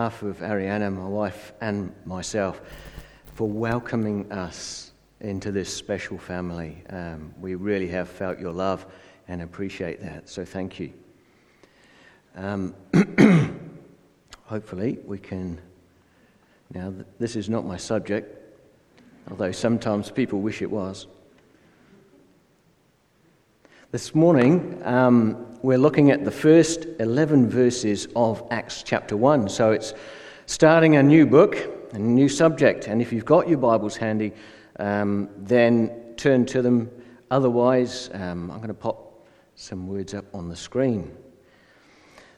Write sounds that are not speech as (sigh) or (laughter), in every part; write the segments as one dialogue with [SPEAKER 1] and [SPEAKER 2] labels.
[SPEAKER 1] behalf of Ariana, my wife, and myself for welcoming us into this special family. Um, we really have felt your love and appreciate that, so thank you. Um, (clears throat) hopefully, we can. Now, this is not my subject, although sometimes people wish it was. This morning, um, we're looking at the first 11 verses of Acts chapter 1. So it's starting a new book, a new subject. And if you've got your Bibles handy, um, then turn to them. Otherwise, um, I'm going to pop some words up on the screen.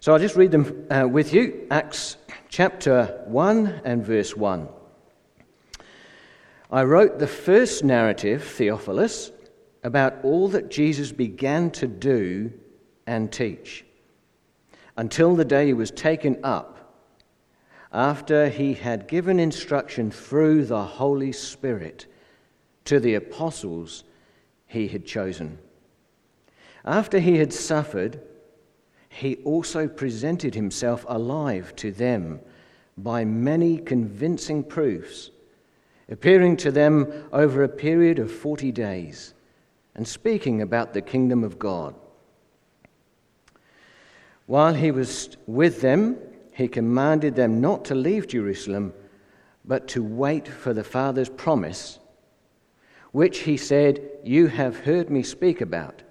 [SPEAKER 1] So I'll just read them uh, with you Acts chapter 1 and verse 1. I wrote the first narrative, Theophilus about all that Jesus began to do and teach until the day he was taken up after he had given instruction through the Holy Spirit to the apostles he had chosen. After he had suffered, he also presented himself alive to them by many convincing proofs, appearing to them over a period of 40 days and speaking about the kingdom of God. While he was with them, he commanded them not to leave Jerusalem, but to wait for the Father's promise, which he said, You have heard me speak about.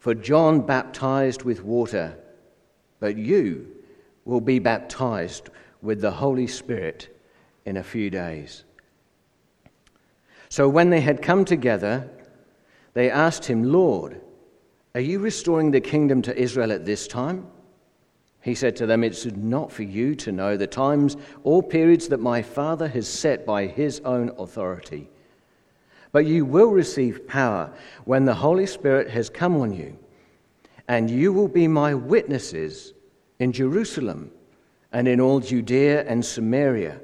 [SPEAKER 1] For John baptized with water, but you will be baptized with the Holy Spirit in a few days. So when they had come together, they asked him, Lord, are you restoring the kingdom to Israel at this time? He said to them, It's not for you to know the times or periods that my Father has set by his own authority. But you will receive power when the Holy Spirit has come on you, and you will be my witnesses in Jerusalem and in all Judea and Samaria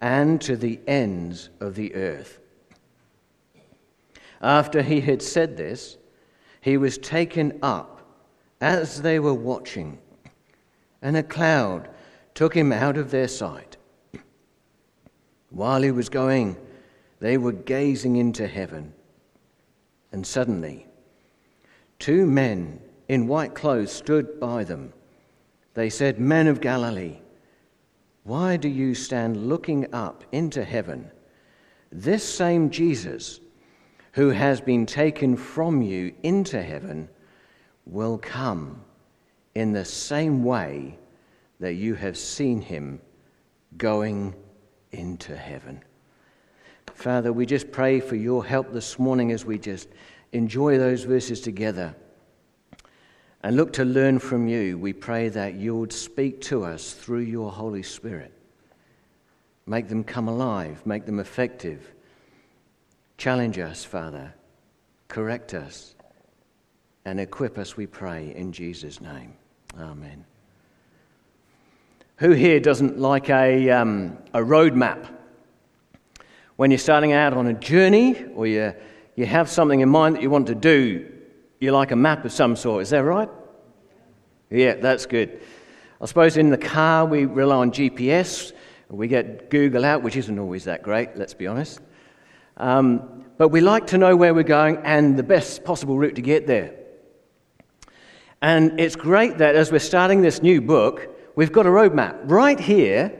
[SPEAKER 1] and to the ends of the earth. After he had said this, he was taken up as they were watching, and a cloud took him out of their sight. While he was going, they were gazing into heaven, and suddenly, two men in white clothes stood by them. They said, Men of Galilee, why do you stand looking up into heaven? This same Jesus who has been taken from you into heaven will come in the same way that you have seen him going into heaven. Father, we just pray for your help this morning as we just enjoy those verses together and look to learn from you. We pray that you would speak to us through your Holy Spirit. Make them come alive, make them effective Challenge us, Father. Correct us. And equip us, we pray, in Jesus' name. Amen. Who here doesn't like a, um, a road map? When you're starting out on a journey or you, you have something in mind that you want to do, you like a map of some sort. Is that right? Yeah, that's good. I suppose in the car we rely on GPS. We get Google out, which isn't always that great, let's be honest. Um, but we like to know where we're going and the best possible route to get there. And it's great that as we're starting this new book, we've got a roadmap right here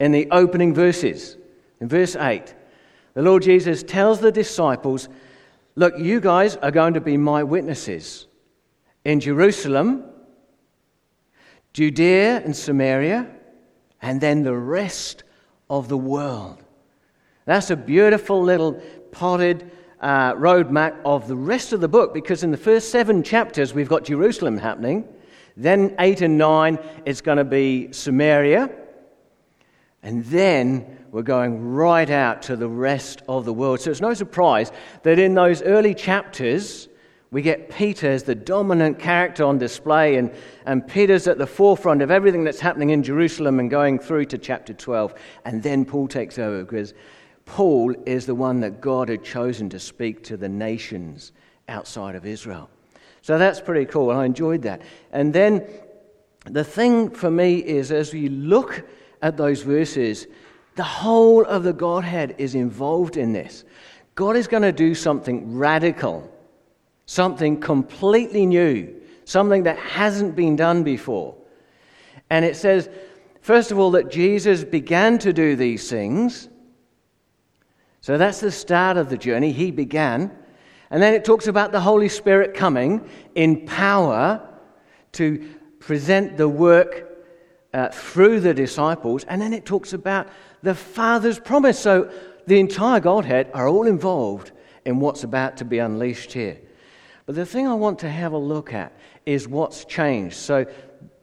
[SPEAKER 1] in the opening verses. In verse 8, the Lord Jesus tells the disciples, Look, you guys are going to be my witnesses in Jerusalem, Judea and Samaria, and then the rest of the world. That's a beautiful little potted uh, roadmap of the rest of the book because in the first seven chapters we've got Jerusalem happening. Then, eight and nine, it's going to be Samaria. And then we're going right out to the rest of the world. So it's no surprise that in those early chapters, we get Peter as the dominant character on display, and, and Peter's at the forefront of everything that's happening in Jerusalem and going through to chapter 12. And then Paul takes over because Paul is the one that God had chosen to speak to the nations outside of Israel. So that's pretty cool, I enjoyed that. And then the thing for me is as we look at those verses, the whole of the Godhead is involved in this. God is going to do something radical, something completely new, something that hasn't been done before. And it says, first of all, that Jesus began to do these things. So that's the start of the journey. He began. And then it talks about the Holy Spirit coming in power to present the work uh, through the disciples. And then it talks about the Father's promise. So the entire Godhead are all involved in what's about to be unleashed here. But the thing I want to have a look at is what's changed. So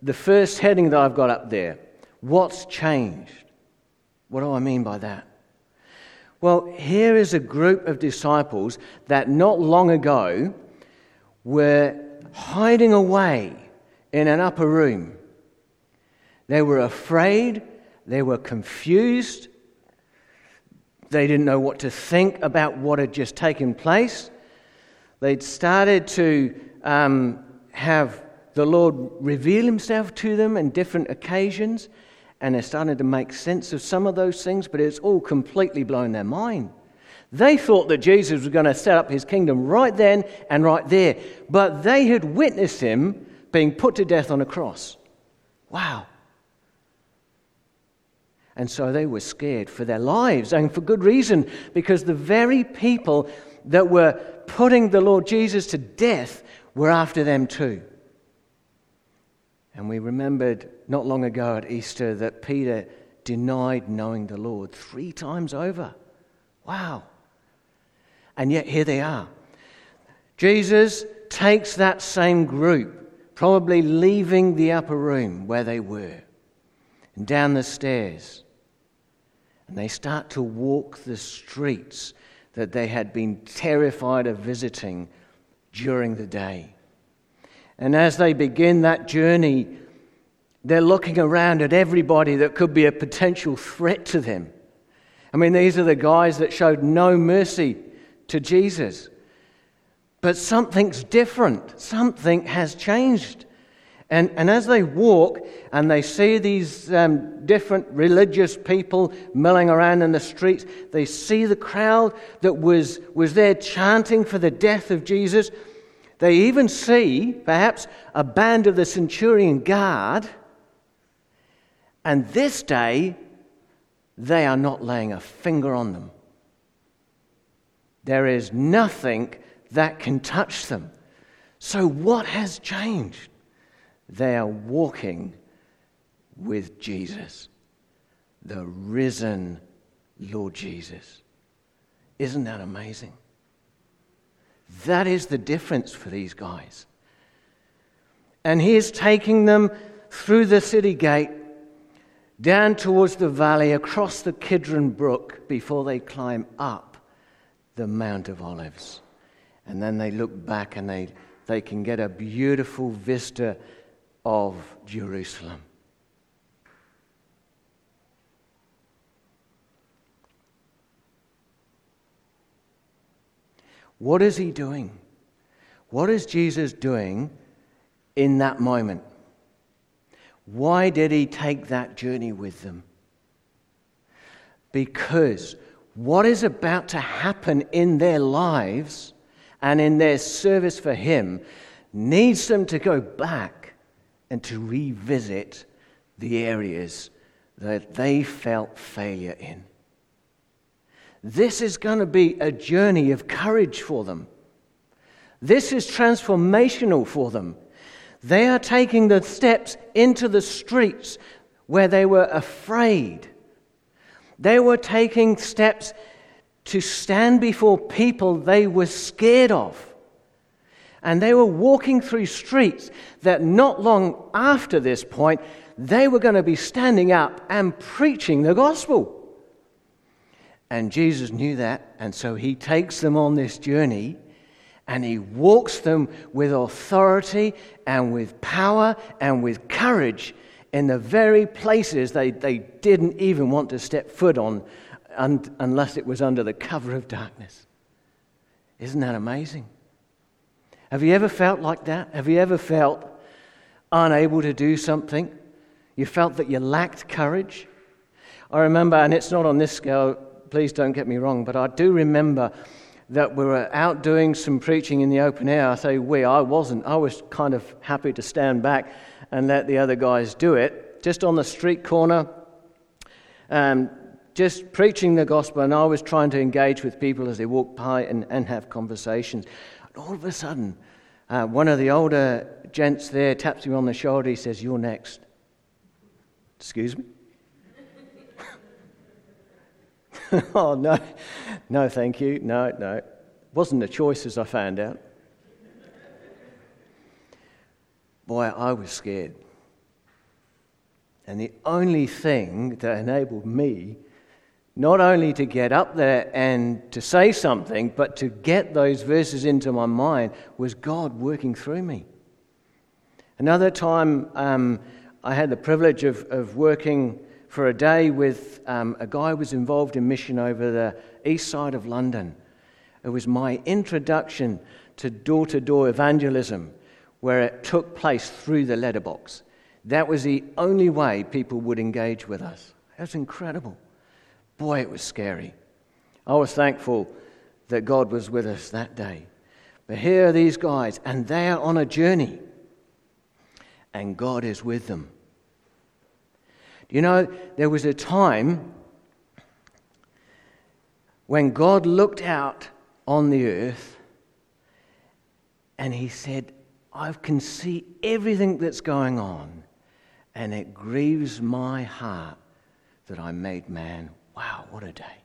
[SPEAKER 1] the first heading that I've got up there what's changed? What do I mean by that? Well, here is a group of disciples that not long ago were hiding away in an upper room. They were afraid, they were confused, they didn't know what to think about what had just taken place. They'd started to um, have the Lord reveal himself to them in different occasions, and they're starting to make sense of some of those things, but it's all completely blown their mind. They thought that Jesus was going to set up his kingdom right then and right there, but they had witnessed him being put to death on a cross. Wow. And so they were scared for their lives, and for good reason, because the very people that were putting the Lord Jesus to death were after them too. And we remembered not long ago at Easter that Peter denied knowing the Lord three times over. Wow. And yet here they are. Jesus takes that same group, probably leaving the upper room where they were, and down the stairs. And they start to walk the streets that they had been terrified of visiting during the day. And as they begin that journey, they're looking around at everybody that could be a potential threat to them. I mean, these are the guys that showed no mercy to Jesus. But something's different, something has changed. And, and as they walk and they see these um, different religious people milling around in the streets, they see the crowd that was, was there chanting for the death of Jesus. They even see, perhaps, a band of the centurion guard. And this day, they are not laying a finger on them. There is nothing that can touch them. So, what has changed? They are walking with Jesus, the risen Lord Jesus. Isn't that amazing? That is the difference for these guys. And he is taking them through the city gate, down towards the valley, across the Kidron Brook, before they climb up the Mount of Olives. And then they look back and they, they can get a beautiful vista of Jerusalem. What is he doing? What is Jesus doing in that moment? Why did he take that journey with them? Because what is about to happen in their lives and in their service for him needs them to go back and to revisit the areas that they felt failure in. This is going to be a journey of courage for them. This is transformational for them. They are taking the steps into the streets where they were afraid. They were taking steps to stand before people they were scared of. And they were walking through streets that not long after this point, they were going to be standing up and preaching the gospel. And Jesus knew that, and so he takes them on this journey and he walks them with authority and with power and with courage in the very places they, they didn't even want to step foot on un, unless it was under the cover of darkness. Isn't that amazing? Have you ever felt like that? Have you ever felt, unable to do something. You felt that you lacked courage. I remember, and it's not on this scale, please don't get me wrong, but I do remember that we were out doing some preaching in the open air. I say we, I wasn't. I was kind of happy to stand back and let the other guys do it. Just on the street corner, um, just preaching the gospel, and I was trying to engage with people as they walked by and, and have conversations. And all of a sudden, uh, one of the older gents there taps me on the shoulder. He says, You're next. Excuse me? (laughs) oh, no. No, thank you. No, no. Wasn't a choice, as I found out. Boy, I was scared. And the only thing that enabled me not only to get up there and to say something, but to get those verses into my mind was God working through me. Another time, um, I had the privilege of, of working for a day with um, a guy who was involved in mission over the east side of London. It was my introduction to door to door evangelism, where it took place through the letterbox. That was the only way people would engage with us. It was incredible. Boy, it was scary. I was thankful that God was with us that day. But here are these guys, and they are on a journey, and God is with them. You know, there was a time when God looked out on the earth and he said, I can see everything that's going on, and it grieves my heart that I made man. Wow, what a day.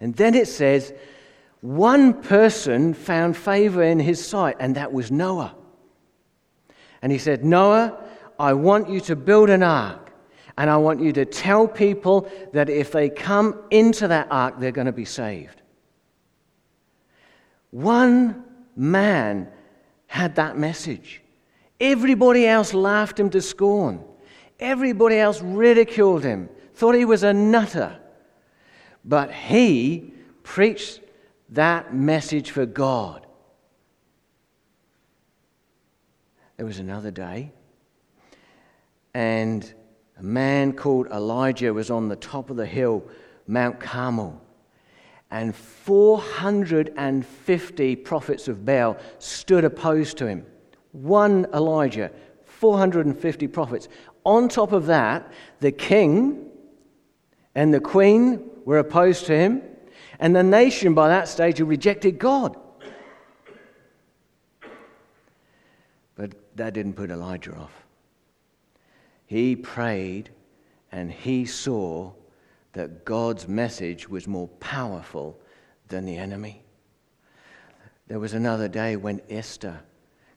[SPEAKER 1] And then it says, one person found favor in his sight, and that was Noah. And he said, Noah, I want you to build an ark and I want you to tell people that if they come into that ark, they're going to be saved. One man had that message. Everybody else laughed him to scorn. Everybody else ridiculed him, thought he was a nutter. But he preached that message for God. There was another day, and a man called Elijah was on the top of the hill, Mount Carmel. And 450 prophets of Baal stood opposed to him. One Elijah, 450 prophets. On top of that, the king and the queen were opposed to him. And the nation by that stage had rejected God. But that didn't put Elijah off. He prayed and he saw that God's message was more powerful than the enemy. There was another day when Esther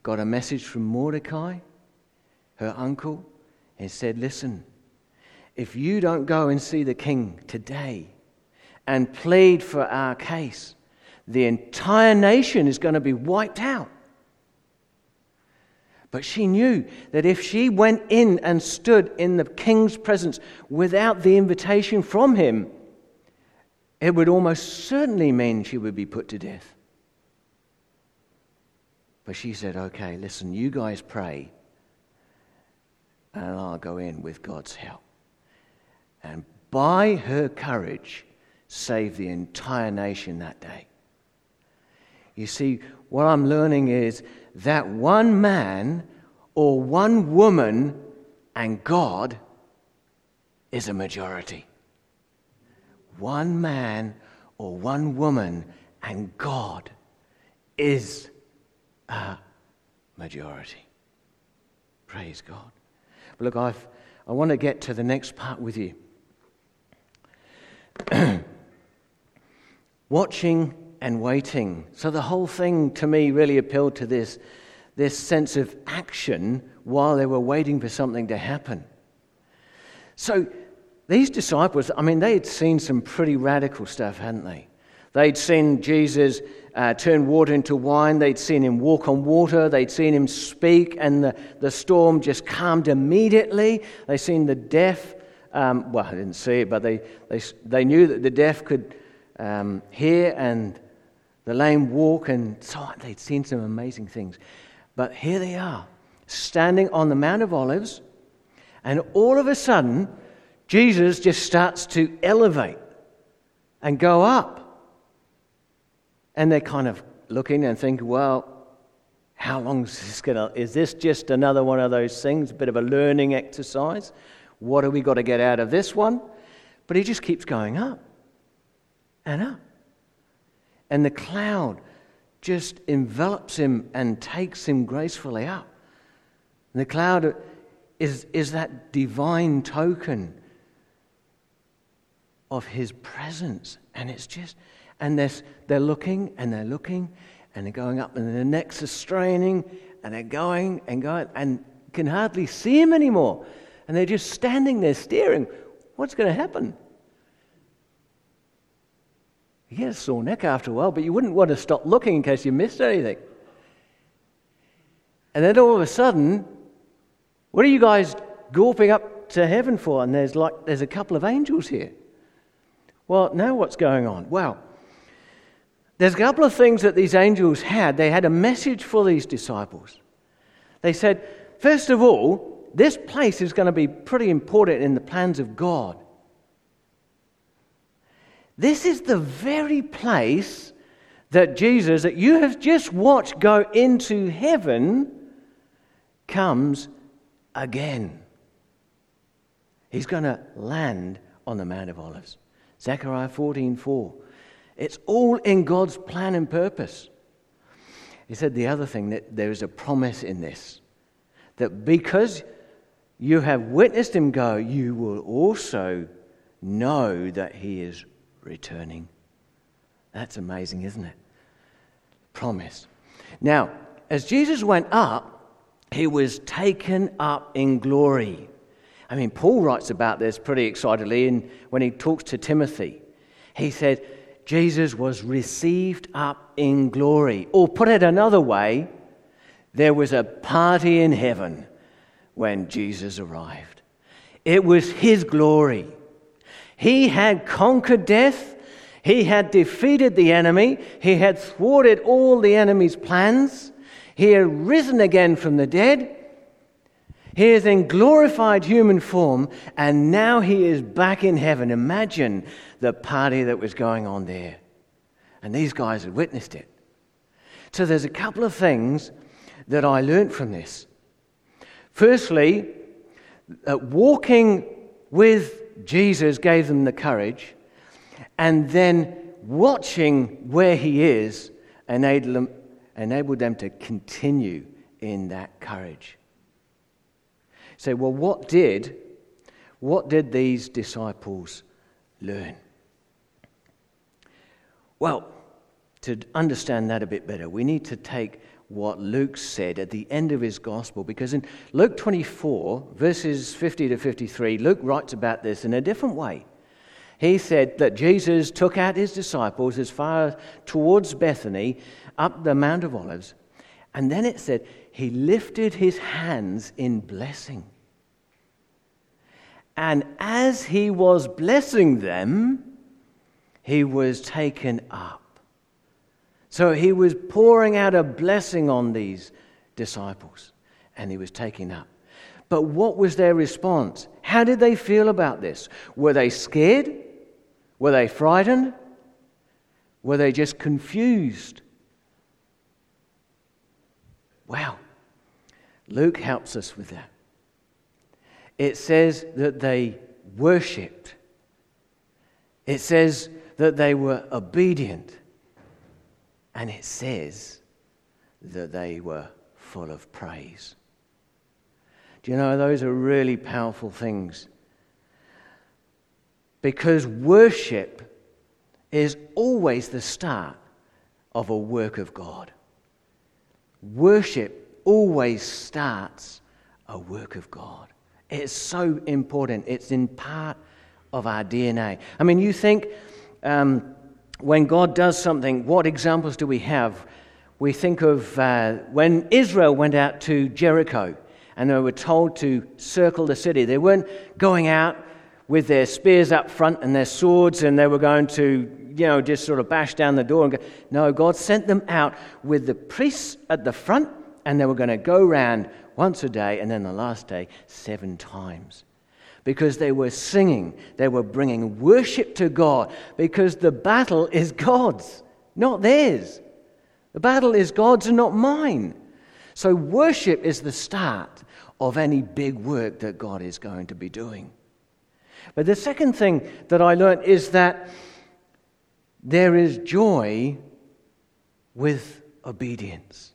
[SPEAKER 1] got a message from Mordecai, her uncle, and said, Listen, if you don't go and see the king today and plead for our case, the entire nation is going to be wiped out. But she knew that if she went in and stood in the king's presence without the invitation from him, it would almost certainly mean she would be put to death. But she said, Okay, listen, you guys pray, and I'll go in with God's help. And by her courage, saved the entire nation that day. You see, what I'm learning is that one man or one woman and God is a majority. One man or one woman and God is a majority. Praise God. But look, I've, I want to get to the next part with you. (clears throat) Watching and waiting. So the whole thing to me really appealed to this, this sense of action while they were waiting for something to happen. So these disciples, I mean, they had seen some pretty radical stuff, hadn't they? They'd seen Jesus uh, turn water into wine. They'd seen him walk on water. They'd seen him speak, and the, the storm just calmed immediately. They'd seen the deaf, um, well, I didn't see it, but they, they, they knew that the deaf could um, hear and the lame walk and so on. They'd seen some amazing things. But here they are, standing on the Mount of Olives, and all of a sudden, Jesus just starts to elevate and go up. And they're kind of looking and thinking, well, how long is this going to, is this just another one of those things, a bit of a learning exercise? What have we got to get out of this one? But he just keeps going up and up. And the cloud just envelops him and takes him gracefully up. And the cloud is, is that divine token of his presence. And it's just, and they're, they're looking and they're looking and they're going up, and their necks are straining and they're going and going and can hardly see him anymore. And they're just standing there staring. What's going to happen? You get a sore neck after a while, but you wouldn't want to stop looking in case you missed anything. And then all of a sudden, what are you guys gulping up to heaven for? And there's like there's a couple of angels here. Well, now what's going on? Well, there's a couple of things that these angels had. They had a message for these disciples. They said, first of all, this place is going to be pretty important in the plans of God. This is the very place that Jesus, that you have just watched go into heaven, comes again. He's going to land on the Mount of Olives. Zechariah 14:4. 4. It's all in God's plan and purpose. He said the other thing that there is a promise in this that because you have witnessed him go, you will also know that he is returning. That's amazing, isn't it? Promise. Now, as Jesus went up, he was taken up in glory. I mean, Paul writes about this pretty excitedly in, when he talks to Timothy. He said, Jesus was received up in glory. Or put it another way, there was a party in heaven when Jesus arrived. It was his glory. He had conquered death. He had defeated the enemy. He had thwarted all the enemy's plans. He had risen again from the dead. He is in glorified human form, and now he is back in heaven. Imagine the party that was going on there. And these guys had witnessed it. So there's a couple of things that I learned from this. Firstly, uh, walking with Jesus gave them the courage, and then watching where he is enabled them, enabled them to continue in that courage say, well, what did, what did these disciples learn? Well, to understand that a bit better, we need to take what Luke said at the end of his gospel, because in Luke 24, verses 50 to 53, Luke writes about this in a different way. He said that Jesus took out his disciples as far towards Bethany, up the Mount of Olives, and then it said he lifted his hands in blessing. And as he was blessing them, he was taken up. So he was pouring out a blessing on these disciples, and he was taking up. But what was their response? How did they feel about this? Were they scared? Were they frightened? Were they just confused? Wow. Luke helps us with that it says that they worshipped. It says that they were obedient. And it says that they were full of praise. Do you know, those are really powerful things. Because worship is always the start of a work of God. Worship always starts a work of God. It's so important. It's in part of our DNA. I mean, you think um, when God does something, what examples do we have? We think of uh, when Israel went out to Jericho and they were told to circle the city. They weren't going out with their spears up front and their swords and they were going to, you know, just sort of bash down the door and go. No, God sent them out with the priests at the front and they were going to go around once a day, and then the last day, seven times. Because they were singing, they were bringing worship to God, because the battle is God's, not theirs. The battle is God's and not mine. So, worship is the start of any big work that God is going to be doing. But the second thing that I learned is that there is joy with obedience.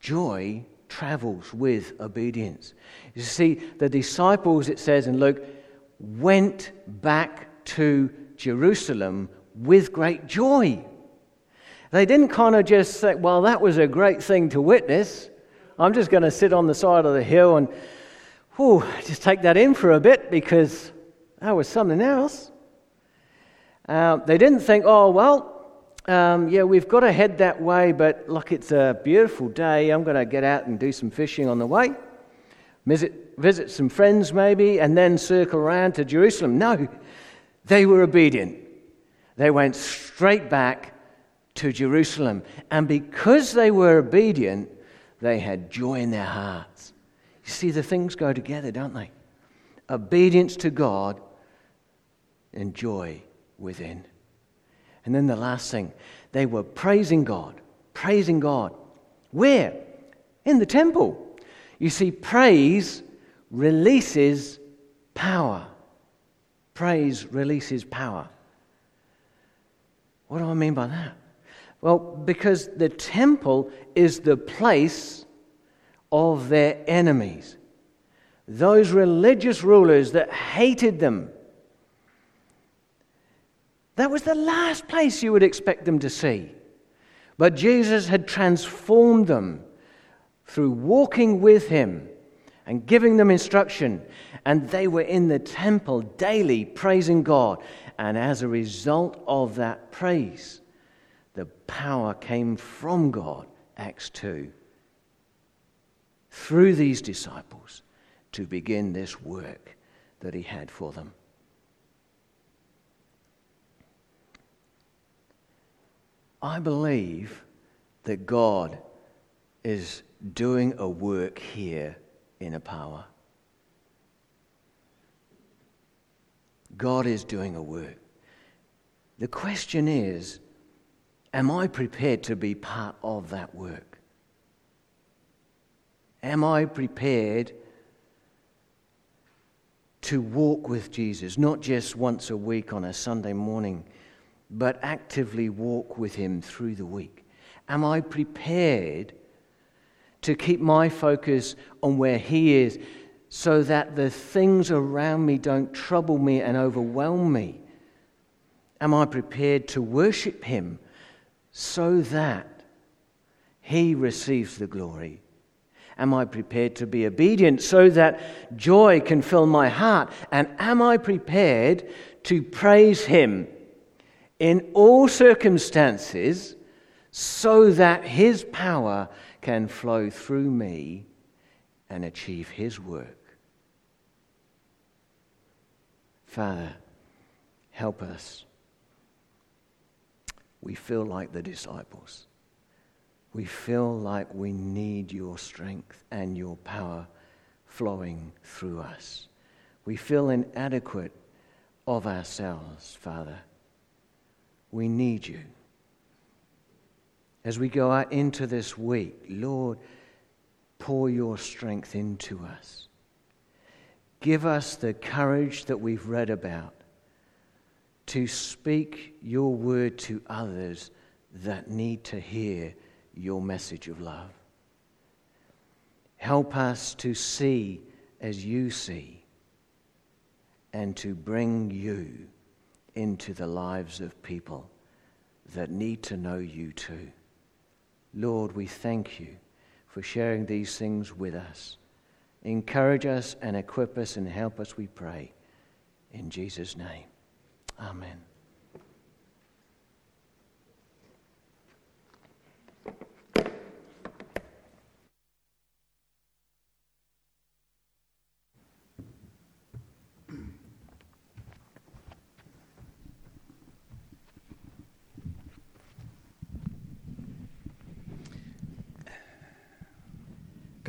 [SPEAKER 1] Joy travels with obedience. You see, the disciples, it says in Luke, went back to Jerusalem with great joy. They didn't kind of just say, well, that was a great thing to witness. I'm just going to sit on the side of the hill and whew, just take that in for a bit because that was something else. Uh, they didn't think, oh, well, um, yeah, we've got to head that way, but look, it's a beautiful day. I'm going to get out and do some fishing on the way, visit, visit some friends maybe, and then circle around to Jerusalem. No, they were obedient. They went straight back to Jerusalem. And because they were obedient, they had joy in their hearts. You see, the things go together, don't they? Obedience to God and joy within. And then the last thing, they were praising God, praising God. Where? In the temple. You see, praise releases power. Praise releases power. What do I mean by that? Well, because the temple is the place of their enemies. Those religious rulers that hated them that was the last place you would expect them to see. But Jesus had transformed them through walking with him and giving them instruction. And they were in the temple daily praising God. And as a result of that praise, the power came from God, Acts 2, through these disciples to begin this work that he had for them. I believe that God is doing a work here in a power. God is doing a work. The question is Am I prepared to be part of that work? Am I prepared to walk with Jesus, not just once a week on a Sunday morning? But actively walk with Him through the week? Am I prepared to keep my focus on where He is so that the things around me don't trouble me and overwhelm me? Am I prepared to worship Him so that He receives the glory? Am I prepared to be obedient so that joy can fill my heart? And am I prepared to praise Him? In all circumstances so that His power can flow through me and achieve His work. Father, help us. We feel like the disciples. We feel like we need your strength and your power flowing through us. We feel inadequate of ourselves, Father. We need you. As we go out into this week, Lord, pour your strength into us. Give us the courage that we've read about to speak your word to others that need to hear your message of love. Help us to see as you see and to bring you into the lives of people that need to know you too. Lord, we thank you for sharing these things with us. Encourage us and equip us and help us, we pray. In Jesus' name, amen.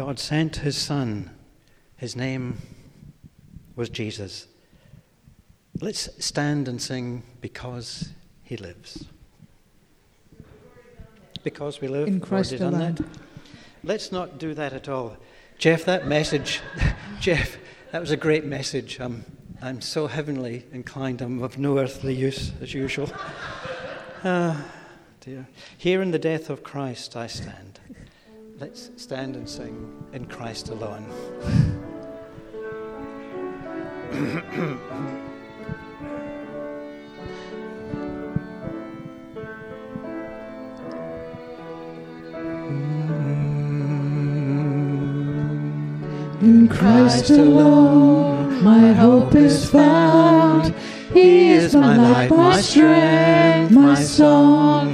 [SPEAKER 2] God sent his son. His name was Jesus. Let's stand and sing because he lives. Because we live.
[SPEAKER 3] In Christ
[SPEAKER 2] already done
[SPEAKER 3] alone.
[SPEAKER 2] that. Let's not do that at all. Geoff, that message, (laughs) Geoff, that was a great message. I'm, I'm so heavenly inclined. I'm of no earthly use, as usual. (laughs) Ah, dear. Here in the death of Christ I stand. Let's stand and sing in Christ alone.
[SPEAKER 3] In Christ alone, my hope is found. He is my light, my strength, my song.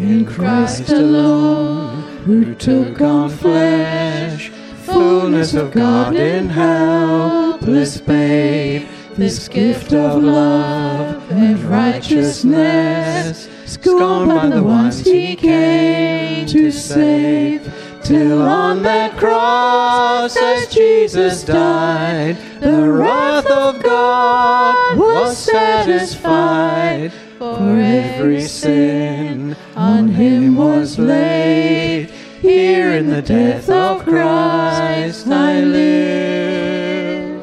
[SPEAKER 3] In Christ alone, who took on flesh, fullness of God in helpless babe, this gift of love and righteousness, scorned by the ones he came to save. Till on that cross, as Jesus died, the wrath of God was satisfied. For every sin was laid. Here in the death of Christ I live.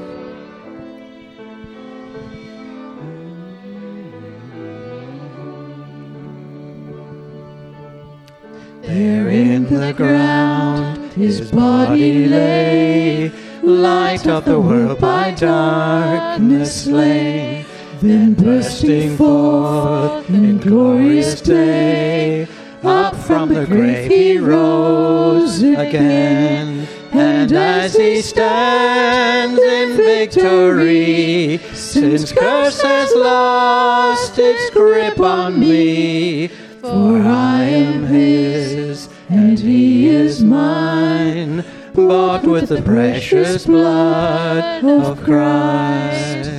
[SPEAKER 3] There in the ground his body lay, light of the world by darkness slain. Then bursting forth in glorious day, up from the grave he rose again. And as he stands in victory, since curse has lost its grip on me. For I am his, and he is mine, bought with the precious blood of Christ.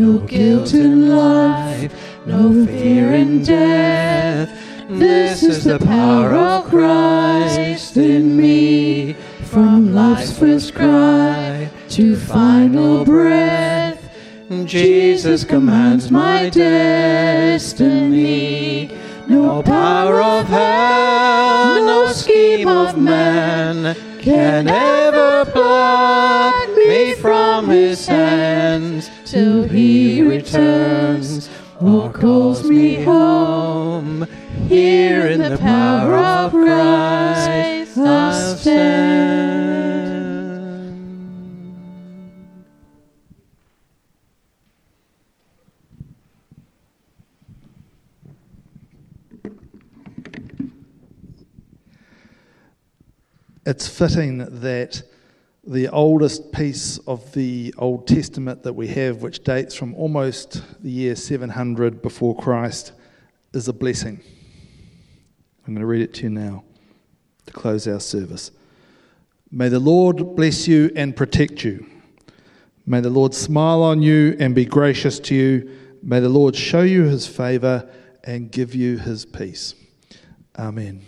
[SPEAKER 3] No guilt in life, no fear in death. This is the power of Christ in me. From life's first cry to final breath, Jesus commands my destiny. No power of hell, no scheme of man can ever pluck me from his hands till he returns or calls me home. Here in the power of Christ I'll stand.
[SPEAKER 4] it's fitting that the oldest piece of the Old Testament that we have, which dates from almost the year 700 before Christ, is a blessing. I'm going to read it to you now to close our service. May the Lord bless you and protect you. May the Lord smile on you and be gracious to you. May the Lord show you his favor and give you his peace. Amen.